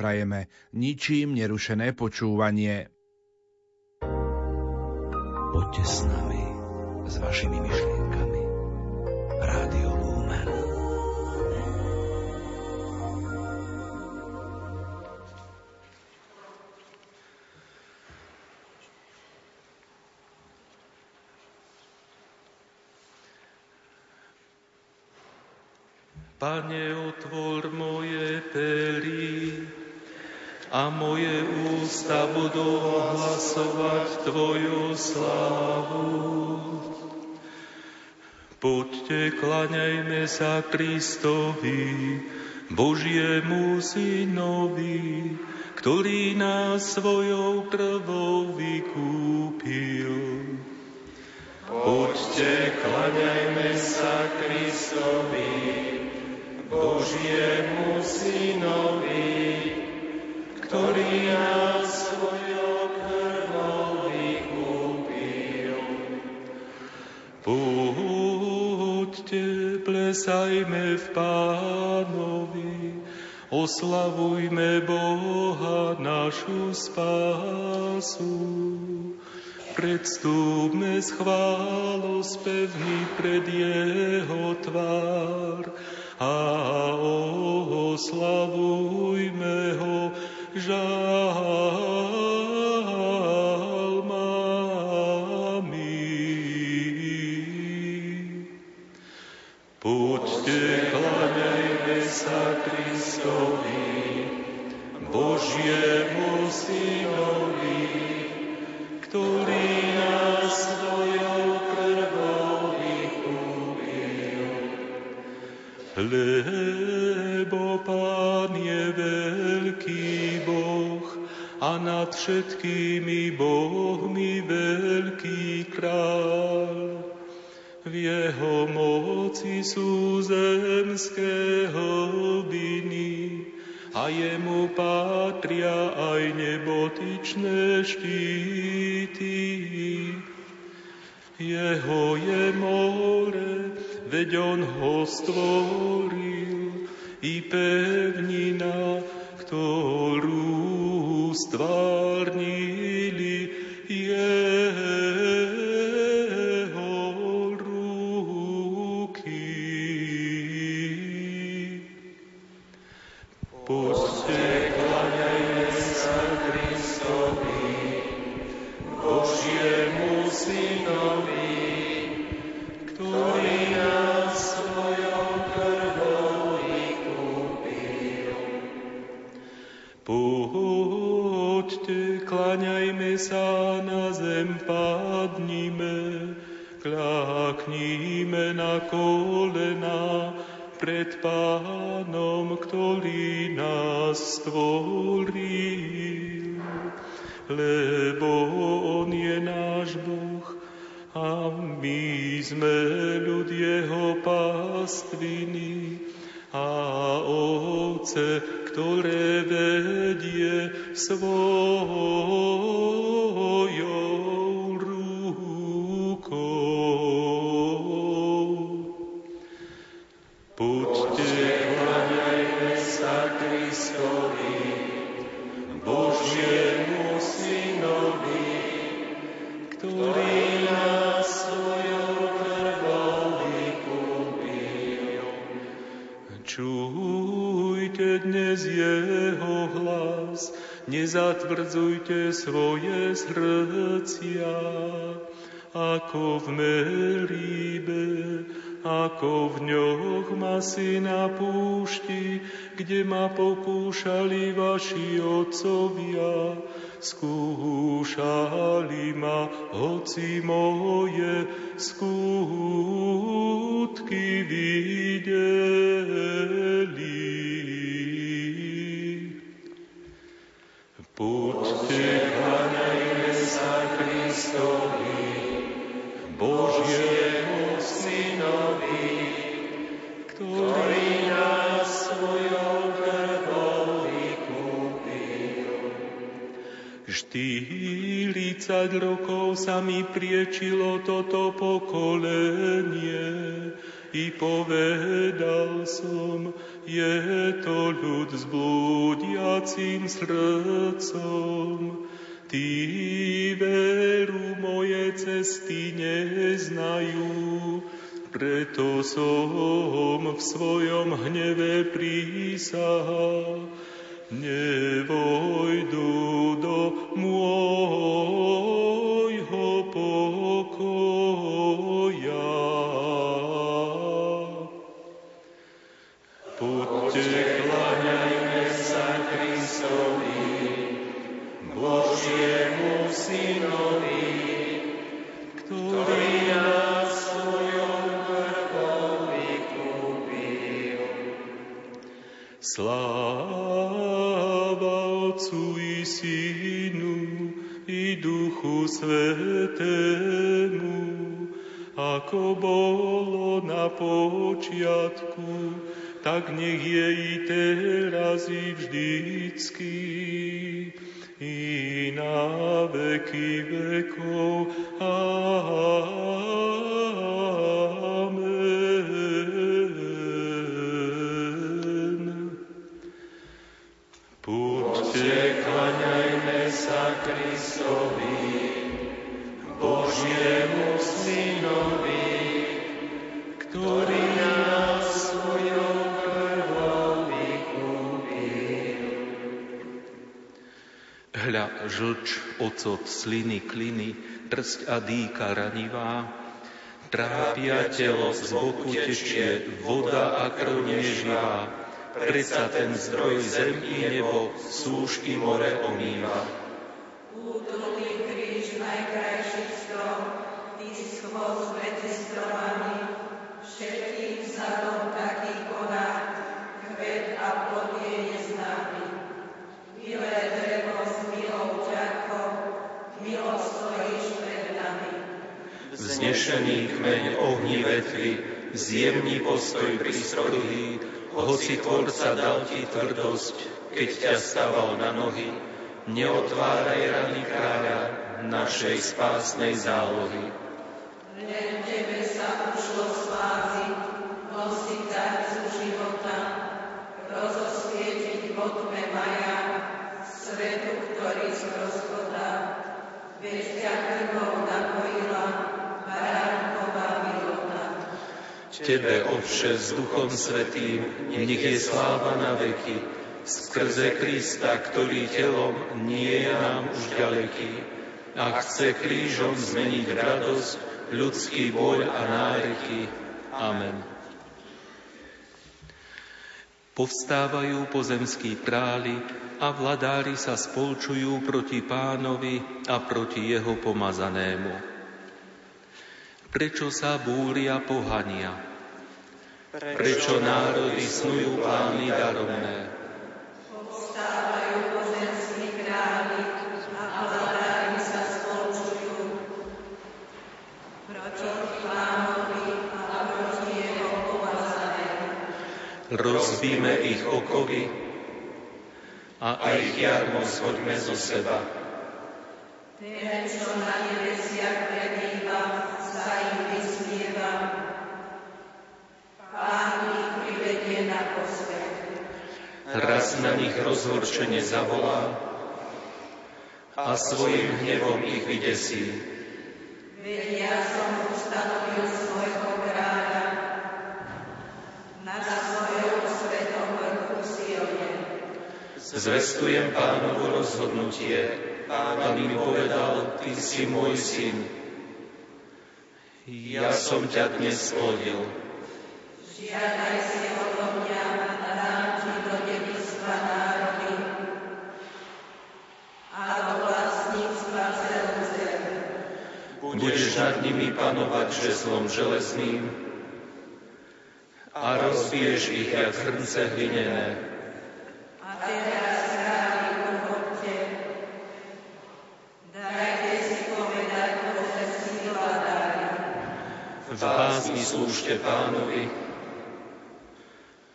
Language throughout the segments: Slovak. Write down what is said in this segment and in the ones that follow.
prajeme ničím nerušené počúvanie. Poďte s nami, s vašimi myšlienkami. Rádio Lumen. Pane, otvor moje pery a moje ústa budú ohlasovať Tvoju slávu. Poďte, klaňajme sa Kristovi, Božiemu synovi, ktorý nás svojou krvou vykúpil. Poďte, klaňajme sa Kristovi, Božiemu Synovi, ktorý nás svojou krvou vykúpil. Poďte, plesajme v Pánovi, oslavujme Boha našu spásu. Predstúpme s chválospevmi pred Jeho tvár, a oslavujme ho Jesus. Nad všetkými Bohmi veľký král. V jeho moci sú zemské hlbiny a jemu patria aj nebotičné štíty. Jeho je more, veď on ho stvoril i pevnina, stvárnili jeho ruky. Poďte, klaňajme sa Kristovi, Božiemu nezatvrdzujte svoje srdcia, ako v Meríbe, ako v ňoch masy na púšti, kde ma pokúšali vaši otcovia, skúšali ma, hoci moje skutky videli. Poďte, kláňajme sa Kristovi, Božiemu Synovi, ktorý nás svojou krvou vykúpil. Štyridsať rokov sa mi priečilo toto pokolenie, i povedal som, je to ľud s blúdiacim srdcom. Tí veru moje cesty neznajú, preto som v svojom hneve prísahal, nevojdu do môjho Sláva Otcu i Synu i Duchu Svetému, ako bolo na počiatku, tak nech je i teraz i vždycky žlč, ocot, sliny, kliny, trsť a dýka ranivá, trápia telo, z boku tečie voda a krv neživá, predsa ten zdroj zem i nebo, súž i more omýva. Vznešený kmeň ohni vetvy, zjemný postoj prístrohý, hoci Tvorca dal ti tvrdosť, keď ťa staval na nohy, neotváraj rany kráľa našej spásnej zálohy. Len Tebe, Otče, s Duchom Svetým, nech je sláva na veky, skrze Krista, ktorý telom nie je nám už ďaleký, a chce krížom zmeniť radosť, ľudský boj a náreky. Amen. Povstávajú pozemskí králi a vladári sa spolčujú proti pánovi a proti jeho pomazanému. Prečo sa búria pohania? Prečo národy snujú plány daromné? Povstávajú pozemskí králi a vladári sa spolčujú proti pánovi a proti jeho pomazanému. Rozbíme ich okovy a ich jarmo zhoďme zo seba. Ten, čo na nebesiach prebýva, sa im vysmieva. Raz na nich rozhorčene zavolá a svojim hnevom ich vydesí. Veď ja som ustanovil svojho kráľa nad svojou svetom vrchu Sione. Zvestujem pánovo rozhodnutie. Pán mi povedal, ty si môj syn. Ja som ťa dnes splodil. Žiadaj si odo nad nimi panovať žezlom železným a rozbiješ ich jak hrnce hlinené. A teraz. V bázni slúžte pánovi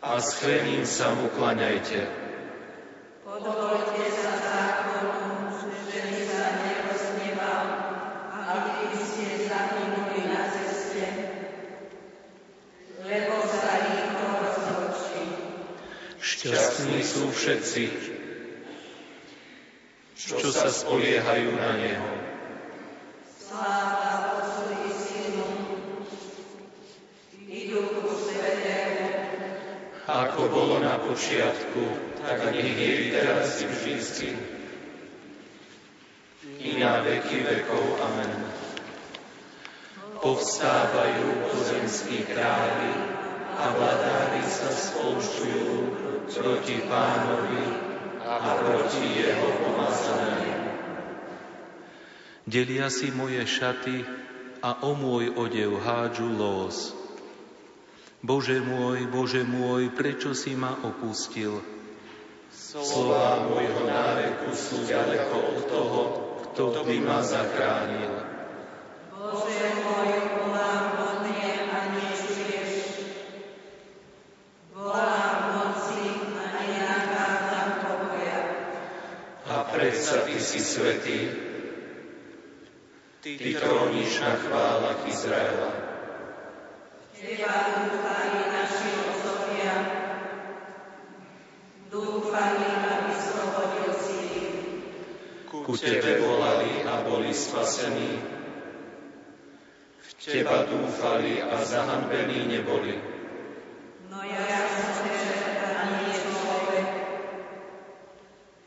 a s chvením sa mu klaňajte. Šťastní sú všetci, čo sa spoliehajú na Neho. Sláva Otcu i Synu i Duchu Svetému, Ako bolo na počiatku, tak nech je i teraz i vždycky. I na veky vekov. Amen. Povstávajú pozemskí králi a vladári sa spolčujú proti pánovi a proti jeho pomazanému. Delia si moje šaty a o môj odev hádžu los. Bože môj, Bože môj, prečo si ma opustil? Slová môjho náreku sú ďaleko od toho, kto by ma zachránil. Bože si svetý, Ty tróniš na chválach Izraela. Teba dúfali naši otcovia, dúfali a vyslobodil si. Ku Tebe volali a boli spasení. V Teba dúfali a zahanbení neboli. No ja som čert a nie človek.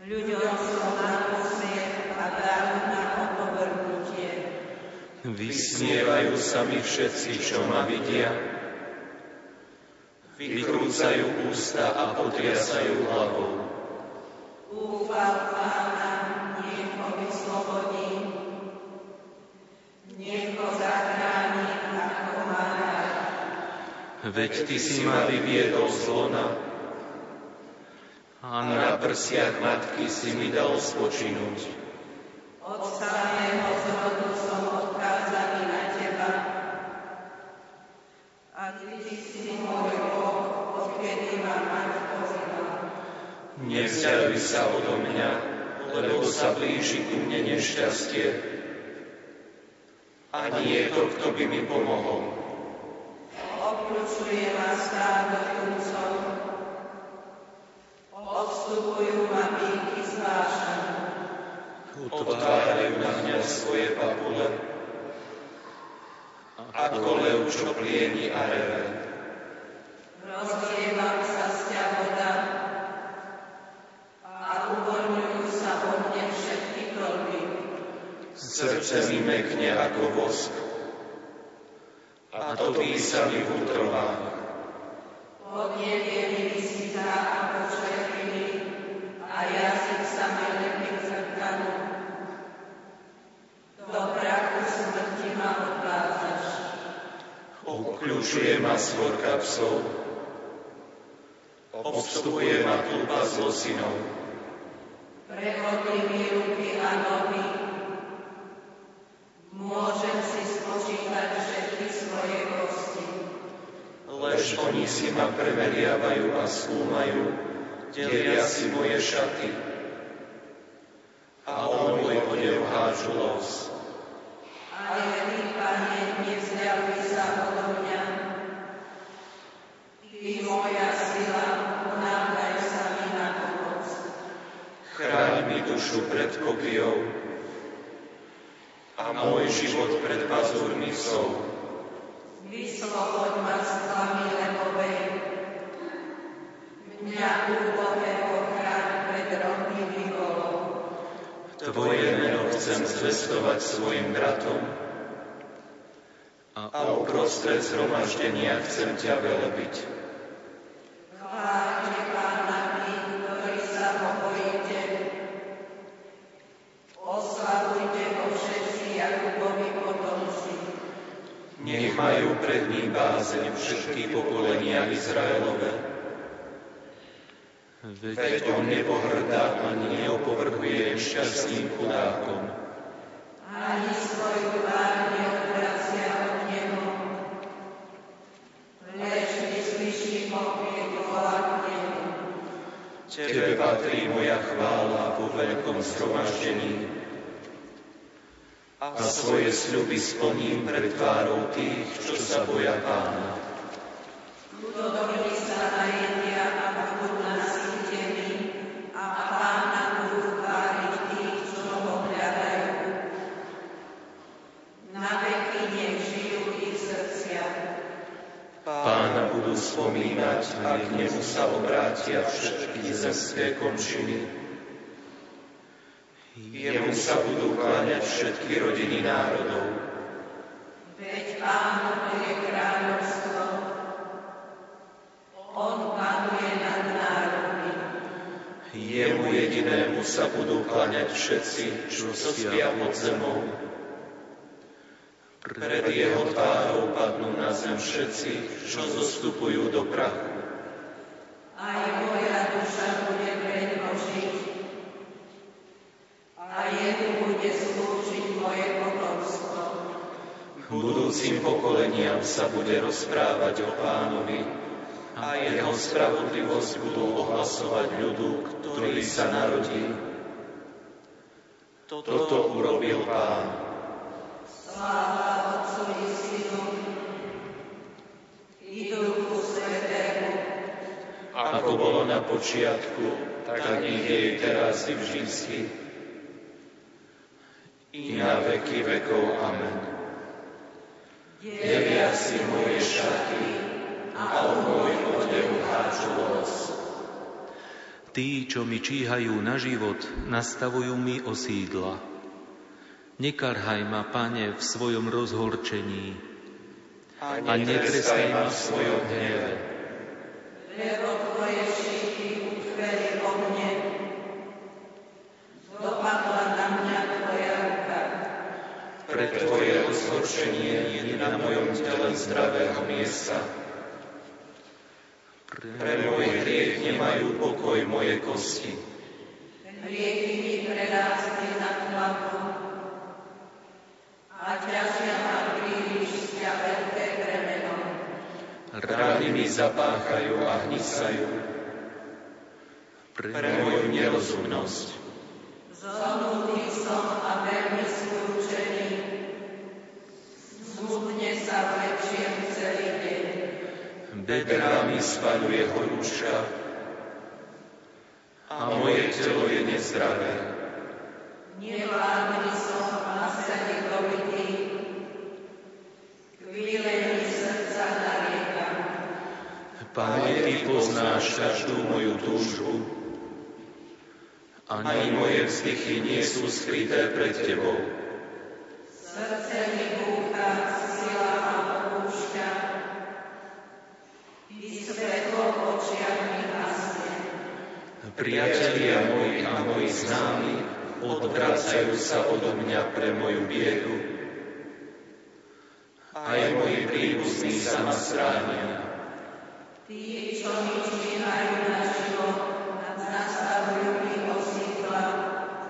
Ľuďom som na posmiech a dáv na opovrhnutie. Vysmievajú sa mi všetci, čo ma vidia. Vykrúcajú ústa a potriasajú hlavou. Úfal Pána, nech ho vyslobodí. Nech ho zachráni ako má rád. Veď Ty si ma vyviedol z lona a na prsiach matky si mi dal spočinúť. Sa odo mňa, lebo sa blíži ku mne nešťastie. A nie je to, kto by mi pomohol. Obklučuje ma stádo túcov. Obstupujú ma píky zvláštne. Otvárajú na mňa svoje papule, ako lev, čo plieni a reve. Srdce mi mekne ako vosk a topí sa mi v útrobách. Podnebie mi vysytá ako červiny a jazyk sa mi lepí k zrkadlu. Do prachu smrti ma odvádzaš. Obkľúčuje ma svorka psov, obstupuje ma tlupa zlosinov. Skúmajú, delia si moje šaty. A o môj odev hádžu los. Ale Ty, Pane, nevzdialuj sa odo mňa. Ty, moja sila, ponáhľaj sa mi na pomoc. Chráň mi dušu pred kopijou a môj život pred pazúrmi psov. Vysloboď ma z tlamy lebovej. Mňa úbohého chráň pred rovnými volou. Tvoje meno chcem bratom a uprostred zhromaždenia chcem ťa velebiť. Chváľte Pána vy, ktorí sa ho bojíte. Oslavujte ho všetci Jakubovi potomci. Nech majú pred ním bázeň všetky pokolenia Izraelove. Veď on nepohrdá ani neopovrhuje šťastným chudákom. Ani svoju tvár neodvracia od neho. Lež vyslyší popiek vola k nemu. Tebe patrí moja chvála po veľkom zhromaždení a svoje sľuby splním pred tvárou tých, čo sa boja pána. Budú nasýtení. Spomínať a k nemu sa obrátia všetky zemské končiny. Jemu sa budú kláňať všetky rodiny národov. Veď Pánovo je kráľovstvo, On panuje nad národmi. Jemu jedinému sa budú kláňať všetci, čo spia pod zemou. Pred jeho tvárou padnú na zem všetci, čo zostupujú do prachu. Aj moja duša bude preňho žiť. A jemu bude slúžiť moje potomstvo. Budúcim pokoleniam sa bude rozprávať o pánovi a jeho spravodlivosť budú ohlasovať ľudu, ktorý sa narodí. Toto urobil pán. Sláva Otcu i Synu i Duchu Svetému, Ako bolo na počiatku, tak nech je teraz i vždycky. I na veky vekov. Amen. Devia si moje šaty a o môj odev háču los. Tí, čo mi číhajú na život, nastavujú mi osídla. Nekarhaj ma, pane, v svojom rozhorčení A netrestaj ma v svojom hneve. lebo Tvoje šípy utkveli vo mne. Dopadla na mňa Tvoja ruka. Pre Tvoje rozhorčenie je na mojom tele zdravého miesta. Pre môj hriech nemajú pokoj moje kosti. Rieky mi prerástli nad hlavu a ťažia ma príliš ťa veľké bremeno. Rány mi zapáchajú a hnisajú. Pre moju nerozumnosť. Zohnutý som a veľmi skľúčený. Smutne sa vlečiem celý deň. Bedrá mi spaľuje horúčka a moje telo je nezdravé. Nevládny som a celý dobitý. Chvílení srdca nariekam. Pane, Ty poznáš každú moju túžbu. Ani moje vzdychy nie sú skryté pred Tebou. Srdce mi búcha, sila ma opúšťa. I svetlo v očiach mi hasne. Priatelia moji a moji známi odvracajú sa odo mňa pre moju biedu. Aj moji príbuzní sa ma stránia. Tí, čo mi číhajú na život, nastavujú mi osídla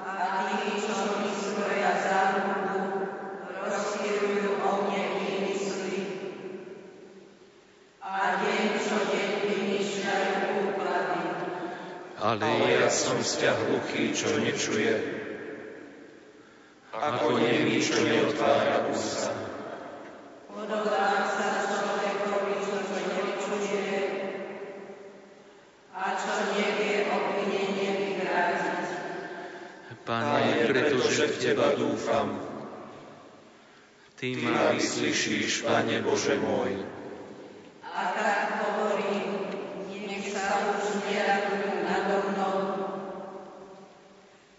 a tí, čo mi skroja záhubu, rozchýrujú o mne výmysly. A deň čo deň vymýšľajú úklady. Ale ja som sťah hluchý, čo nečuje. Ako nemý, čo neotvára ústa. Podobám sa človekovi, čo to nevyčuje a čo nevie obvinenie vyvrátiť. Pane, pretože v Teba dúfam. Ty ma vyslyšíš, Pane Bože môj. A tak hovorím, nech sa už neradujú nado mnou.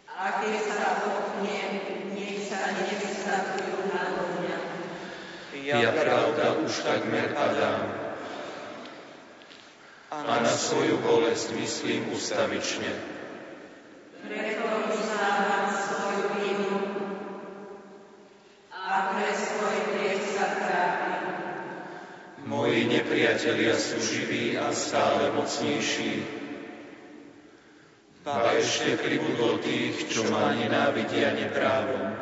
A keď sa potknem, nech sa nevstavujú nado mňa. Ja pravda už takmer padám. A na svoju bolesť myslím ustavične. Stále mocnejší. A ešte pribudlo tých, čo ma nenávidia neprávom.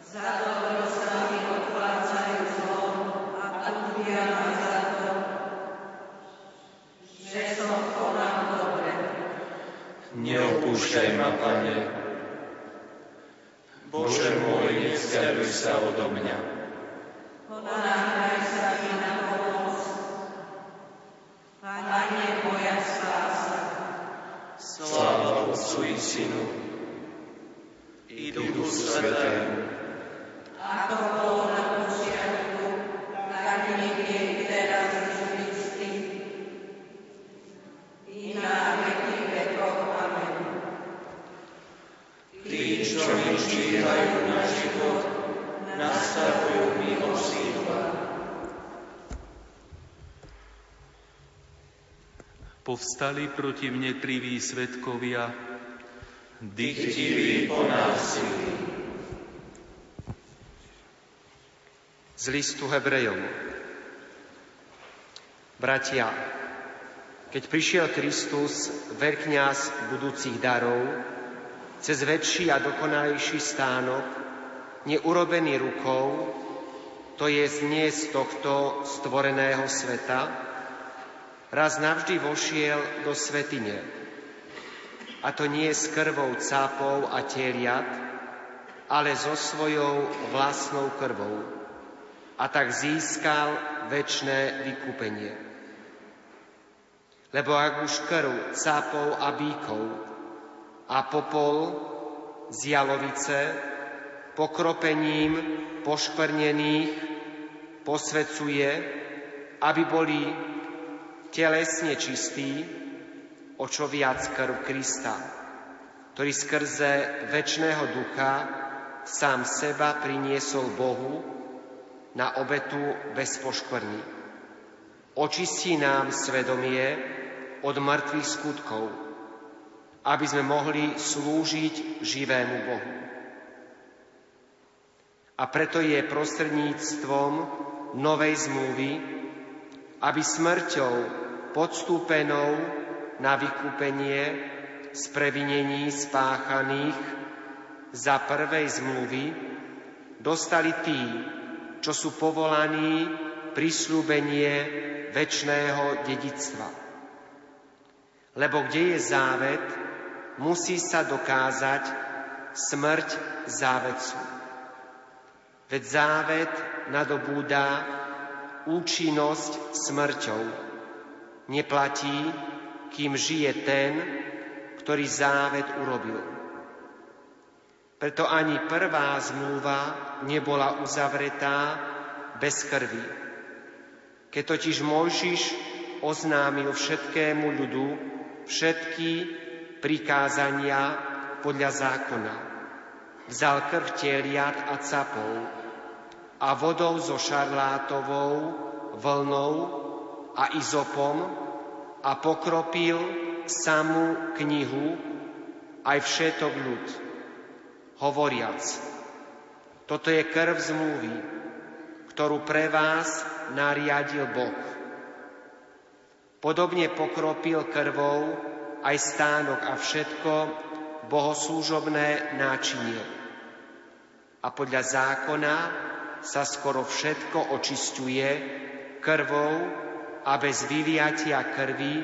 Za dobro sa mi odplácajú zlom a túžia ma za to, že som konal dobre. Neopúšťaj ma, Pane. Bože môj, nevzdialuj sa odo mňa. Ponáhľaj sa mi na pomoc. Pane, moja spása. Sláva Otcu i Synu i Duchu Svetému, Ako bolo na počiatku, tak nech je i teraz i vždycky čo mi číhajú na život, nastavujú mi osídla. Povstali proti mne kriví svetkovia, dychtiví po násilí. Z listu Hebrejom. Bratia, keď prišiel Kristus, veľkňaz budúcich darov, cez väčší a dokonalejší stánok, neurobený rukou, to je nie z tohto stvoreného sveta, raz navždy vošiel do svetine. A to nie s krvou cápov a teliat, ale so svojou vlastnou krvou. A tak získal väčšné vykúpenie. Lebo ak už krv cápov a bíkov a popol z jalovice pokropením poškvrnených posvecuje, aby boli telesne čistí, o čo viac krv Krista, ktorý skrze väčšného ducha sám seba priniesol Bohu na obetu bez poškvrny. Očistí nám svedomie od mŕtvych skutkov, aby sme mohli slúžiť živému Bohu. A preto je prostredníctvom novej zmluvy, aby smrťou podstúpenou na vykúpenie z previnení spáchaných za prvej zmluvy dostali tí, čo sú povolaní prislúbenie väčšného dedictva. Lebo kde je závet, musí sa dokázať smrť závedcu. Veď závet nadobúda účinnosť smrťou. Neplatí, kým žije ten, ktorý závet urobil. Preto ani prvá zmluva nebola uzavretá bez krvi. Keď totiž Mojžiš oznámil všetkému ľudu všetky prikázania podľa zákona. Vzal krv teliat a capov a vodou so šarlátovou vlnou a izopom a pokropil samú knihu aj všetok ľud, hovoriac, toto je krv zmluvy, ktorú pre vás nariadil Boh. Podobne pokropil krvou aj stánok a všetko bohoslúžobné náčinie. A podľa zákona sa skoro všetko očistuje krvou a bez vyliatia krvi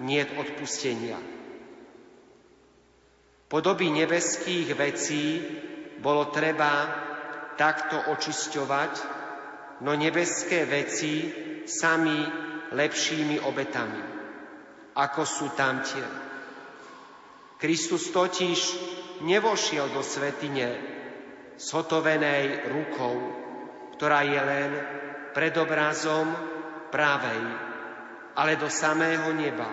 niet odpustenia. Podoby nebeských vecí bolo treba takto očisťovať, no nebeské veci sami lepšími obetami ako sú tamtie. Kristus totiž nevošiel do svetine zhotovenej rukou, ktorá je len predobrazom pravej, ale do samého neba,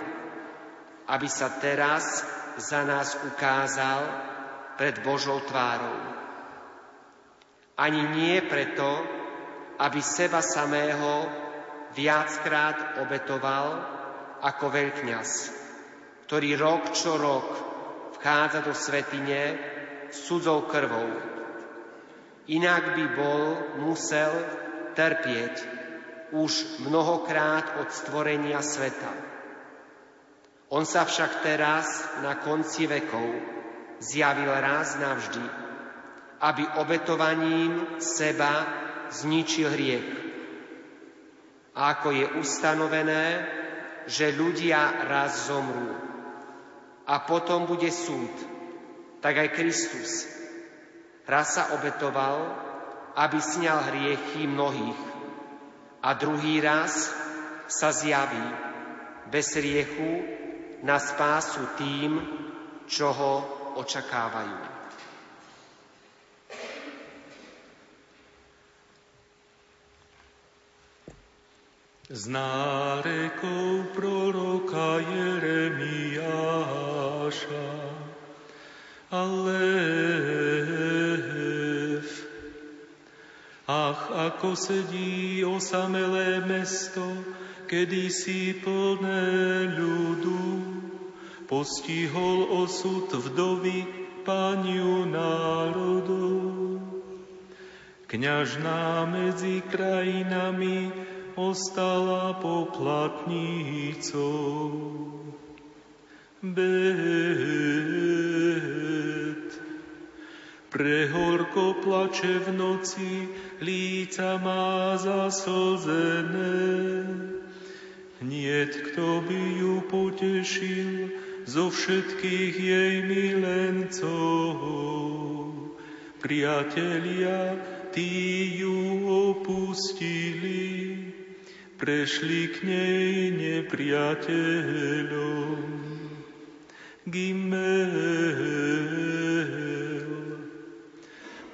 aby sa teraz za nás ukázal pred Božou tvárou. Ani nie preto, aby seba samého viackrát obetoval, ako veľkňaz, ktorý rok čo rok vchádza do svetine s cudzou krvou. Inak by bol musel trpieť už mnohokrát od stvorenia sveta. On sa však teraz na konci vekov zjavil raz navždy, aby obetovaním seba zničil hriech. A ako je ustanovené, že ľudia raz zomrú a potom bude súd, tak aj Kristus raz sa obetoval, aby sňal hriechy mnohých a druhý raz sa zjaví bez riechu na spásu tým, čo ho očakávajú. Z nárekov proroka Jeremiáša. Alleluja. ako sedí osamelé mesto, kedy si plné ľudu. Postihol osud vdovy, paniu národov. Kňažná medzi krajinami ostala poplatnícou. Bet. Prehorko plače v noci, líca má zaslzené. Niet, kto by ju potešil zo všetkých jej milencov. Priatelia, tí ju opustili, prešli k nej nepriateľom. Gimel.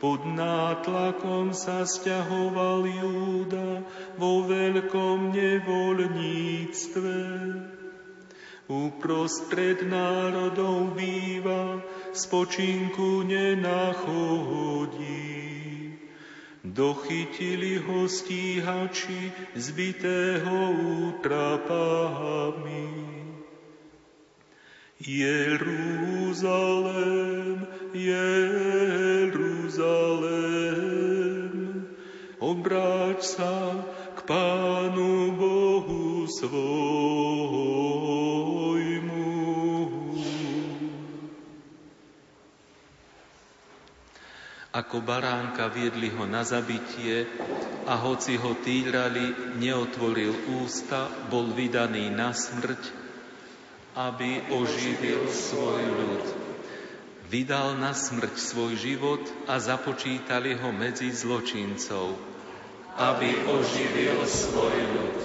Pod nátlakom sa stiahoval Júda vo veľkom nevoľníctve. Uprostred národov býva, spočinku nenachodí. Dochytili ho stíhači, zbitého útrapami. Jeruzalém, Jeruzalém, sa k Pánu Bohu svojmu. Ako baránka viedli ho na zabitie a hoci ho týrali, neotvoril ústa, bol vydaný na smrť, aby oživil svoj ľud. Vydal na smrť svoj život a započítali ho medzi zločincov, aby oživil svoj ľud.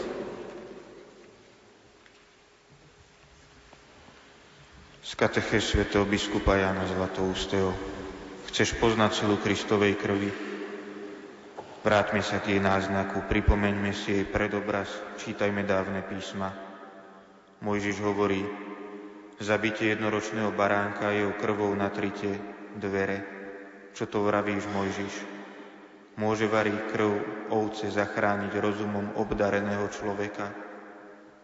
Z kateche svätého biskupa Jana Zlatoústeho. Chceš poznať silu Kristovej krvi? Vráťme sa k jej náznaku, pripomeňme si jej predobraz, čítajme dávne písma. Mojžiš hovorí, zabitie jednoročného baránka jeho krvou na trite dvere. Čo to vravíš, Mojžiš? Môže varí krv ovce zachrániť rozumom obdareného človeka?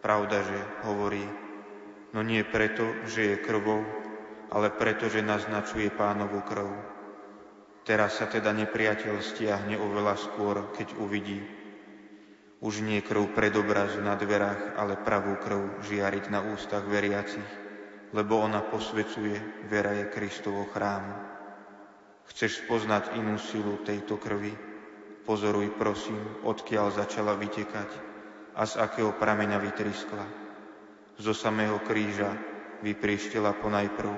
Pravda, že hovorí, no nie preto, že je krvou, ale preto, že naznačuje pánovu krv. Teraz sa teda nepriateľ stiahne oveľa skôr, keď uvidí. Už nie krv pred obrazu na dverách, ale pravú krv žiariť na ústach veriacich, lebo ona posvecuje, vera je Kristovo chrámu. Chceš spoznať inú silu tejto krvi? Pozoruj, prosím, odkiaľ začala vytekať a z akého prameňa vytriskla. Zo samého kríža vyprieštela ponajprv,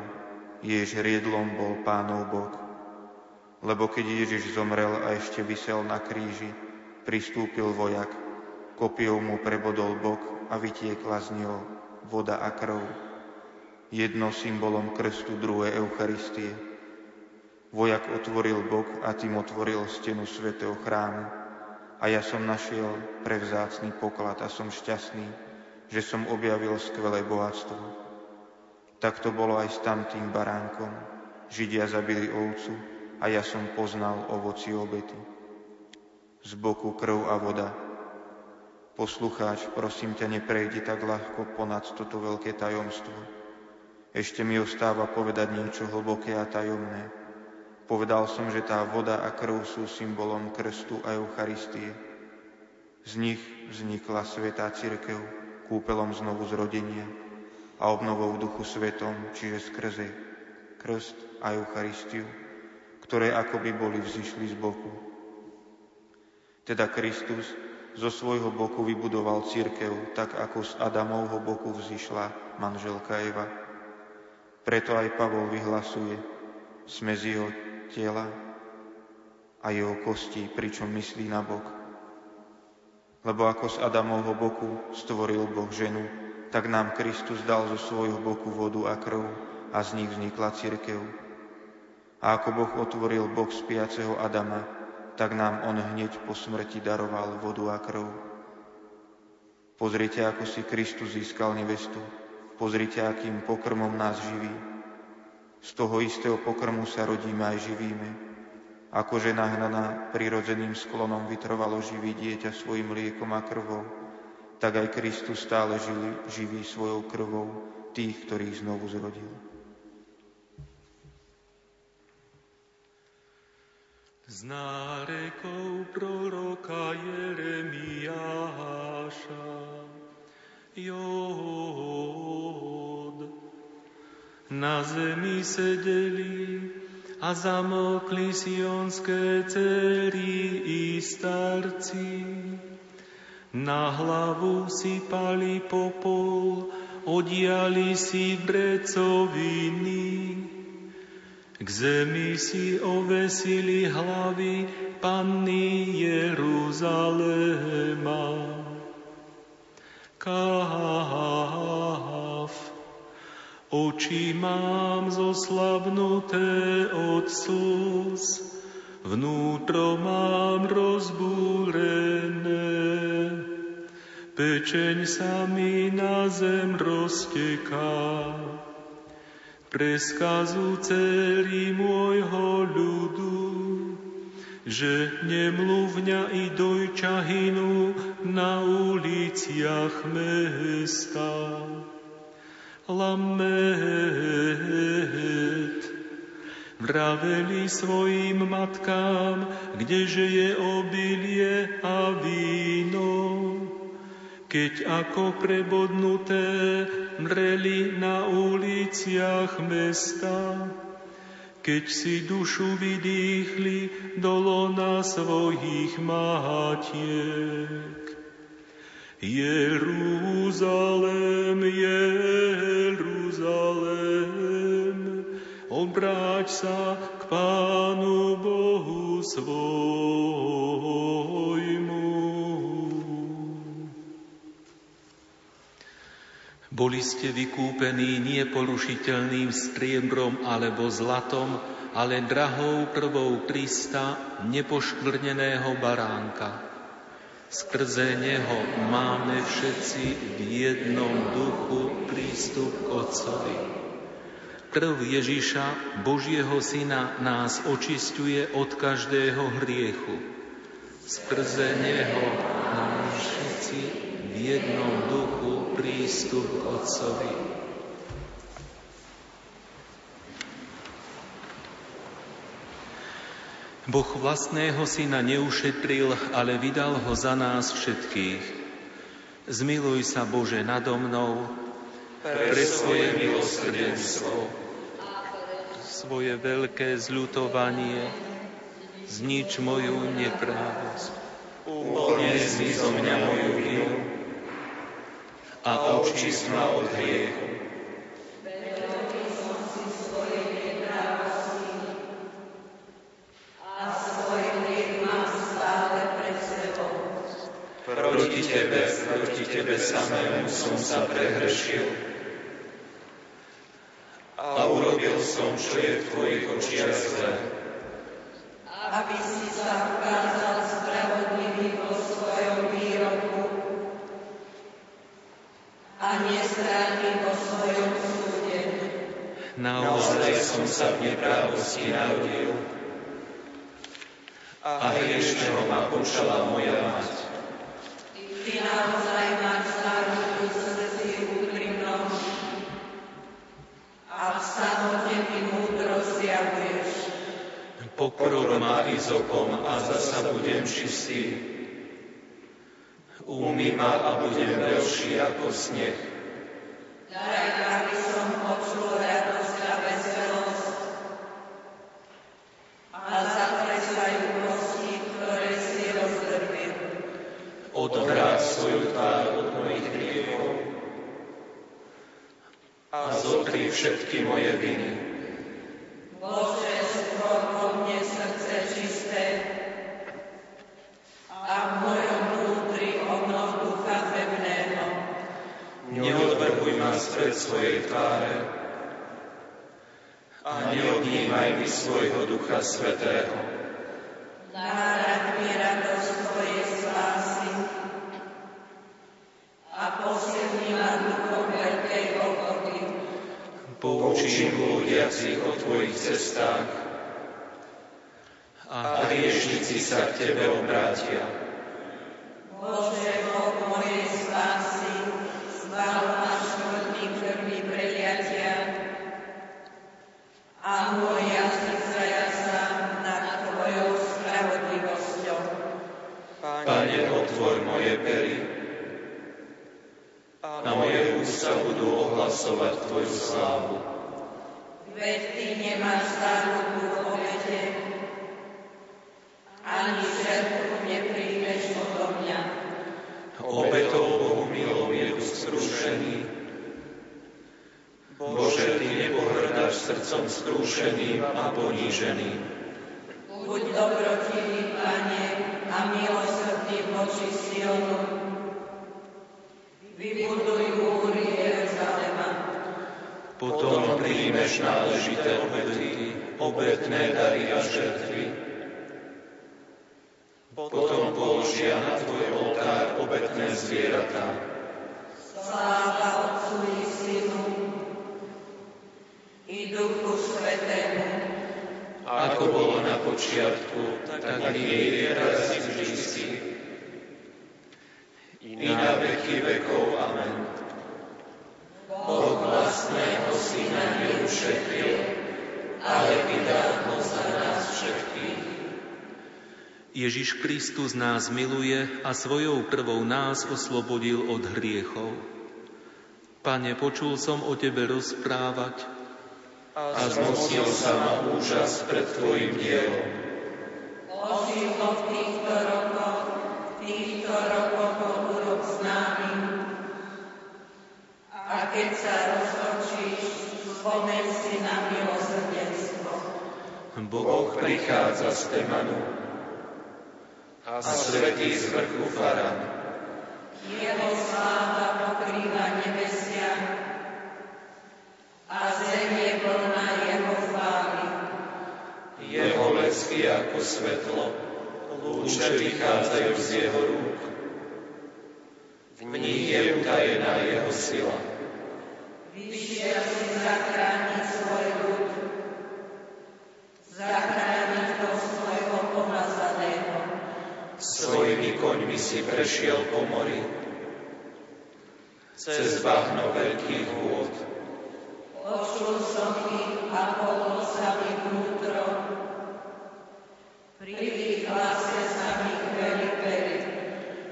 jež riedlom bol pánov bok, lebo keď Ježiš zomrel a ešte vysel na kríži, pristúpil vojak, kopiou mu prebodol bok a vytiekla z neho voda a krv. Jedno symbolom krstu, druhé Eucharistie. Vojak otvoril bok a tým otvoril stenu svätého chrámu. A ja som našiel prevzácný poklad a som šťastný, že som objavil skvelé bohatstvo. Tak to bolo aj s tamtým baránkom. Židia zabili ovcu, a ja som poznal ovoci obety. Z boku krv a voda. Poslucháč, prosím ťa, neprejdi tak ľahko ponad toto veľké tajomstvo. Ešte mi ostáva povedať niečo hlboké a tajomné. Povedal som, že tá voda a krv sú symbolom krstu a Eucharistie. Z nich vznikla Svetá Církev, kúpelom znovu zrodenia a obnovou Duchu Svetom, čiže skrze krst a Eucharistiu ktoré akoby boli vzýšli z boku. Teda Kristus zo svojho boku vybudoval církev, tak ako z Adamovho boku vzýšla manželka Eva. Preto aj Pavol vyhlasuje, sme z jeho tela a jeho kostí, pričom myslí na bok. Lebo ako z Adamovho boku stvoril Boh ženu, tak nám Kristus dal zo svojho boku vodu a krv a z nich vznikla církev. A ako Boh otvoril Boh spiaceho Adama, tak nám On hneď po smrti daroval vodu a krv. Pozrite, ako si Kristus získal nevestu. Pozrite, akým pokrmom nás živí. Z toho istého pokrmu sa rodíme aj živíme. A Ako žena hnaná prirodzeným sklonom vytrvalo živí dieťa svojim liekom a krvou, tak aj Kristus stále žili, živí svojou krvou tých, ktorých znovu zrodil. Z nárekov proroka Jeremiáša Jód. Na zemi sedeli a zamokli sionské cery i starci. Na hlavu si pali popol, odiali si brecoviny k zemi si ovesili hlavy Panny Jeruzalema. Káf, oči mám zoslabnuté od slz, vnútro mám rozbúrené. Pečeň sa mi na zem rozteká pre skazu celý môjho ľudu, že nemluvňa i dojča hynú na uliciach mesta. Lamet, vraveli svojim matkám, kdeže je obilie a víno, keď ako prebodnuté mreli na uliciach mesta, keď si dušu vydýchli do lona svojich matiek. Jeruzalém, Jeruzalém, obráť sa k Pánu Bohu svojmu. Boli ste vykúpení nie porušiteľným striebrom alebo zlatom, ale drahou krvou Krista, nepoškvrneného baránka. Skrze Neho máme všetci v jednom duchu prístup k Otcovi. Krv Ježiša, Božieho Syna, nás očistuje od každého hriechu. Skrze Neho máme všetci v jednom duchu prístup k Otcovi. Boh vlastného syna neušetril, ale vydal ho za nás všetkých. Zmiluj sa, Bože, nado mnou, pre svoje milosrdenstvo, svoje veľké zľutovanie, znič moju neprávosť. Unies mi zo mňa moju vinu, a očist ma od hriechu. Samému som sa prehrešil. A urobil som, čo je v Tvojich očiach zlé. Aby si sa ukázal spravodlivý vo svojom výroku a nestráni vo svojom súde. Naozaj som sa v neprávosti narodil a hriešného ma počala moja mať. Ty naozaj Izokom a zasa budem čistý Umy ma a budem veľší ako sneh. Daj, aby som počul radosť a veselosť a zatresajú kosti, ktoré si rozdrbil. Odvráť svoju tvár od mojich hriechov a zotri všetky moje viny. Bože, stvor vo mne srdce čisté a v mojom neodvrhuj ma spred svojej tváre a neodnímaj mi svojho Ducha Svetého. Nárad mi radosť Tvojej spásy a posilni ma duchom veľkej pokory. Poučím blúdiacich o Tvojich cestách a hriešnici sa k Tebe obrátia. Bože, Boh mojej spásy, zbav ma štvrtný krvi preliatia a môj jazyk zajasa nad Tvojou spravodlivosťou. Pane, otvor moje pery a moje ústa budú ohlasovať Tvoju slávu. Veď Ty nemáš záľubu v obete, ani žertu nepríjmeš odo mňa. Obetou Bohu milou je tu skrušený. Bože, Ty nepohrdáš srdcom skrúšeným a poníženým. Buď dobrotivý, Pane, a milosrdný voči Sionu. Vybuduj múry Jeruzalema. Potom príjmeš náležité obety, obetné dary a žertvy. Potom položia na Tvoj oltár obetné zvieratá. Sláva Otcu i Synu i Duchu Svetému, Ako bolo na počiatku, tak nie je teraz i vždycky. I na veky vekov. Amen. Boh vlastného Syna neušetril, ale vydal ho za nás všetkých. Ježiš Kristus nás miluje a svojou krvou nás oslobodil od hriechov. Pane, počul som o Tebe rozprávať A zmocnil sa ma úžas pred Tvojim dielom. ožilo v týchto rokoch, v týchto rokoch ho urob známym. A keď sa roztočíš, spomeň si na milosrdenstvo. Boh prichádza z Temanu a svetí z vrchu Faran. Jeho sláva pokrýva nebesia a zem je plná jeho chvály. Jeho lesky ako svetlo, lúče vychádzajú z jeho rúk. V nich je utajená jeho sila. Vyšiel si zachrániť svoj ľud, zachrániť do svojho pomazaného. Svojimi koňmi si prešiel po mori, cez bahno veľkých vôd. Počul som ich a pohol sa mi vnútro. Pri ich hlase sa mi pery.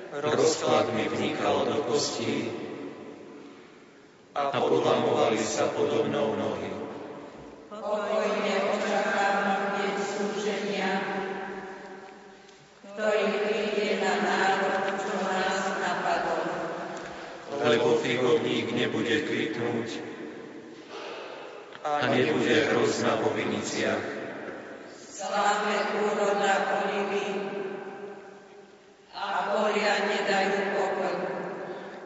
Rozklad mi vnikal do kostí a podlamovali sa podo mnou nohy. Pokojne očakávam deň súženia, ktorý príde na národ, čo nás napadol. lebo figovník nebude kvitnúť a nebude hrozna vo viniciach. Slávne úroda olivy a polia nedajú pokoj.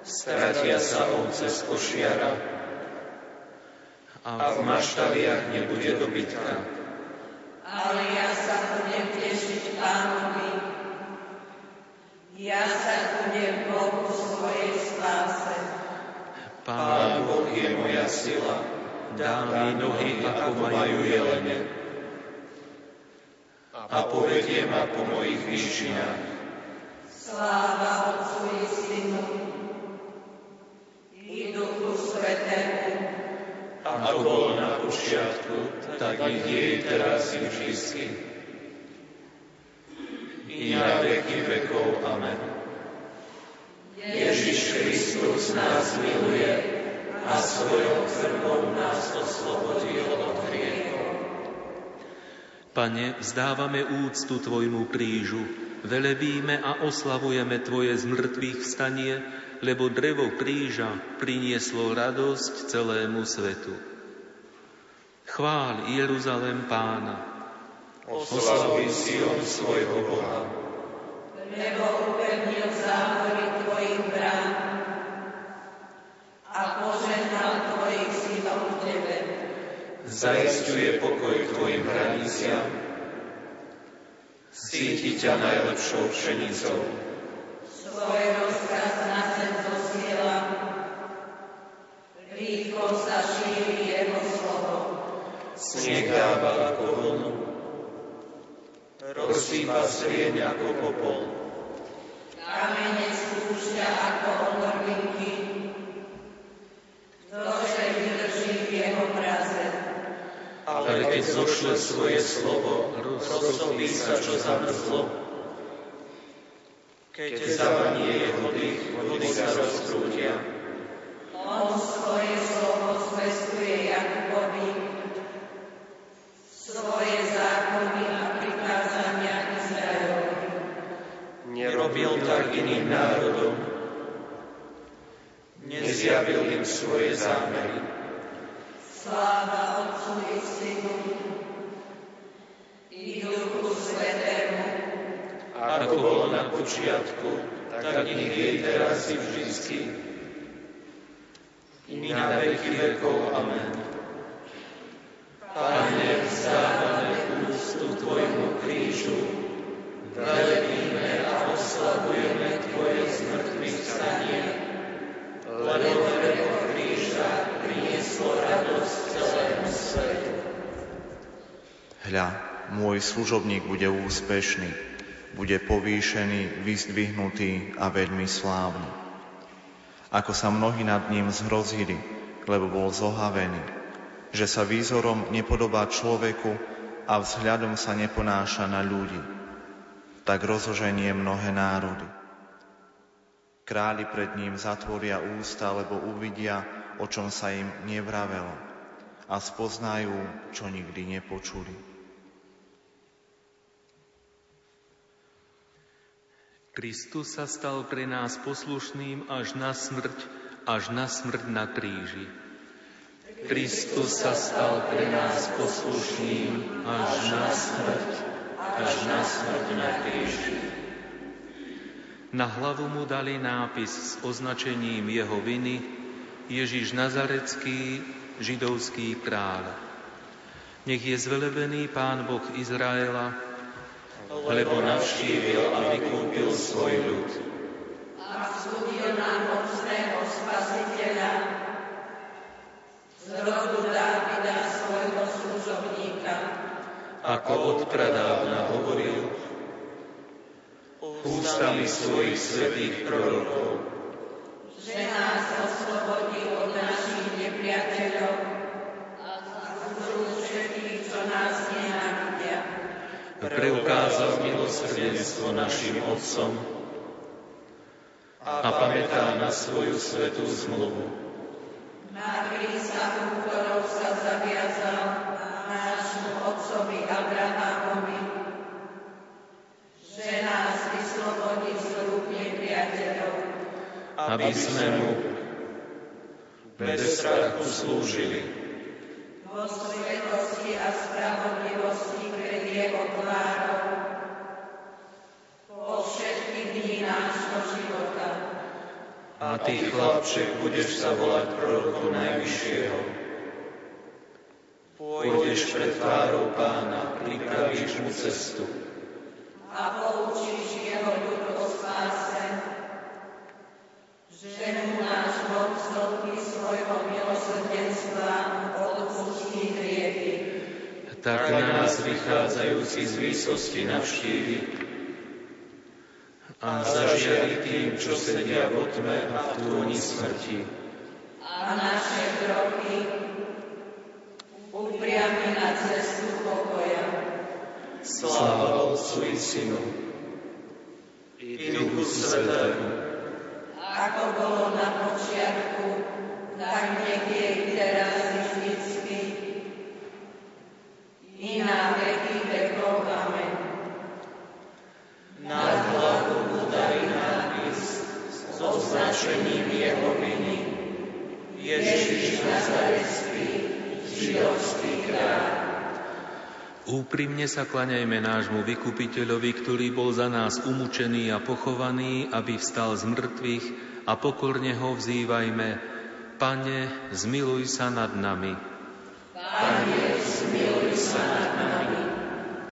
Stratia sa ovce z košiara a v maštaviach nebude dobytka. Ale ja sa budem tešiť pánovi. Ja sa budem Bohu svojej spáse. Pán Boh je moja sila, dá mi nohy ako majú jelene a ma po mojich výšinách. Sláva Otcu i Synu i Duchu Svetému, Ako bolo na počiatku, tak nech je i teraz i vždycky. I na veky vekov. Amen. Ježiš Kristus nás miluje a svojou krvou nás oslobodil od hriechov. Pane, vzdávame úctu Tvojmu krížu, velebíme a oslavujeme Tvoje zmrtvých vstanie, lebo drevo kríža prinieslo radosť celému svetu. Chvál Jeruzalem Pána, Oslavuj Sion svojho Boha. lebo upevnil záhory Tvojich brán a požehnal Tvojich synov v Tebe. Zaistuje pokoj Tvojim hraniciam. Síti ťa najlepšou pšenicou. Svoj rozkaz na zem zosiela, rýchlo sa šíri Jeho slovo. Sneh dáva ako vlnu. rozsýpa srieň ako popol. Kamene spúšťa ako odrvinky, ktože vydrží v jeho mraze. Ale keď zošle svoje slovo, roztopí sa, čo zamrzlo. Keď zavanie jeho dých, vody sa rozprúdia. On svoje slovo zvestuje Jakubovi, svoje zákony a prikázania Izraelovi. Nerobil tak iným národom. Nezjavil im svoje zámery. Sláva Otcu i Synu i Duchu Svetému, Ako bolo na počiatku, tak nech je teraz i vždycky. I na veky vekov. Amen. Pane, vzdávame úctu Tvojmu krížu, velebíme a oslavujeme Tvoje zmrtvých stanie, lebo Hľa, môj služobník bude úspešný, bude povýšený, vyzdvihnutý a veľmi slávny. Ako sa mnohí nad ním zhrozili, lebo bol zohavený, že sa výzorom nepodobá človeku a vzhľadom sa neponáša na ľudí. Tak rozoženie mnohé národy. Králi pred ním zatvoria ústa, lebo uvidia, o čom sa im nevravelo a spoznajú, čo nikdy nepočuli. Kristus sa stal pre nás poslušným až na smrť, až na smrť na kríži. Kristus sa stal pre nás poslušným až na smrť, až na smrť na kríži. Na hlavu mu dali nápis s označením jeho viny Ježiš Nazarecký, židovský kráľ. Nech je zvelebený Pán Boh Izraela, lebo navštívil a vykúpil svoj ľud. a vzbudil nám mocného spasiteľa z rodu Dávida svojho služobníka. Ako odpradávna hovoril, ústami svojich svetých prorokov, že nás čo nás nenávidia. preukázal milosrdenstvo našim otcom a pamätá na svoju svetú zmluvu. Na prísahu, ktorou sa zaviazal nášmu otcovi Abrahamovi, že nás vyslobodí z rúk nepriateľov aby sme mu bez strachu slúžili. Vo svetosti a spravodlivosti pred jeho tvárou po všetky dni nášho života. A ty, chlapček, budeš sa volať prorokom Najvyššieho. Pôjdeš pred tvárou pána, pripravíš mu cestu. Tak nás vychádzajúci z výsosti navštívi a zažiari tým, čo sedia vo tme a v túni smrti. a naše kroky upriami na cestu pokoja. Sláva Otcu i Synu i Duchu Svetému, Ako bolo na počiatku, tak nech je teraz i vždycky, i na veky vekov. Amen. Na hlavu mu dali nápis s označením jeho viny. Ježiš Nazarecký, židovský kráľ. Úprimne sa klaňajme nášmu vykupiteľovi, ktorý bol za nás umúčený a pochovaný, aby vstal z mŕtvych a pokorne ho vzývajme. Pane, zmiluj sa nad nami. Pane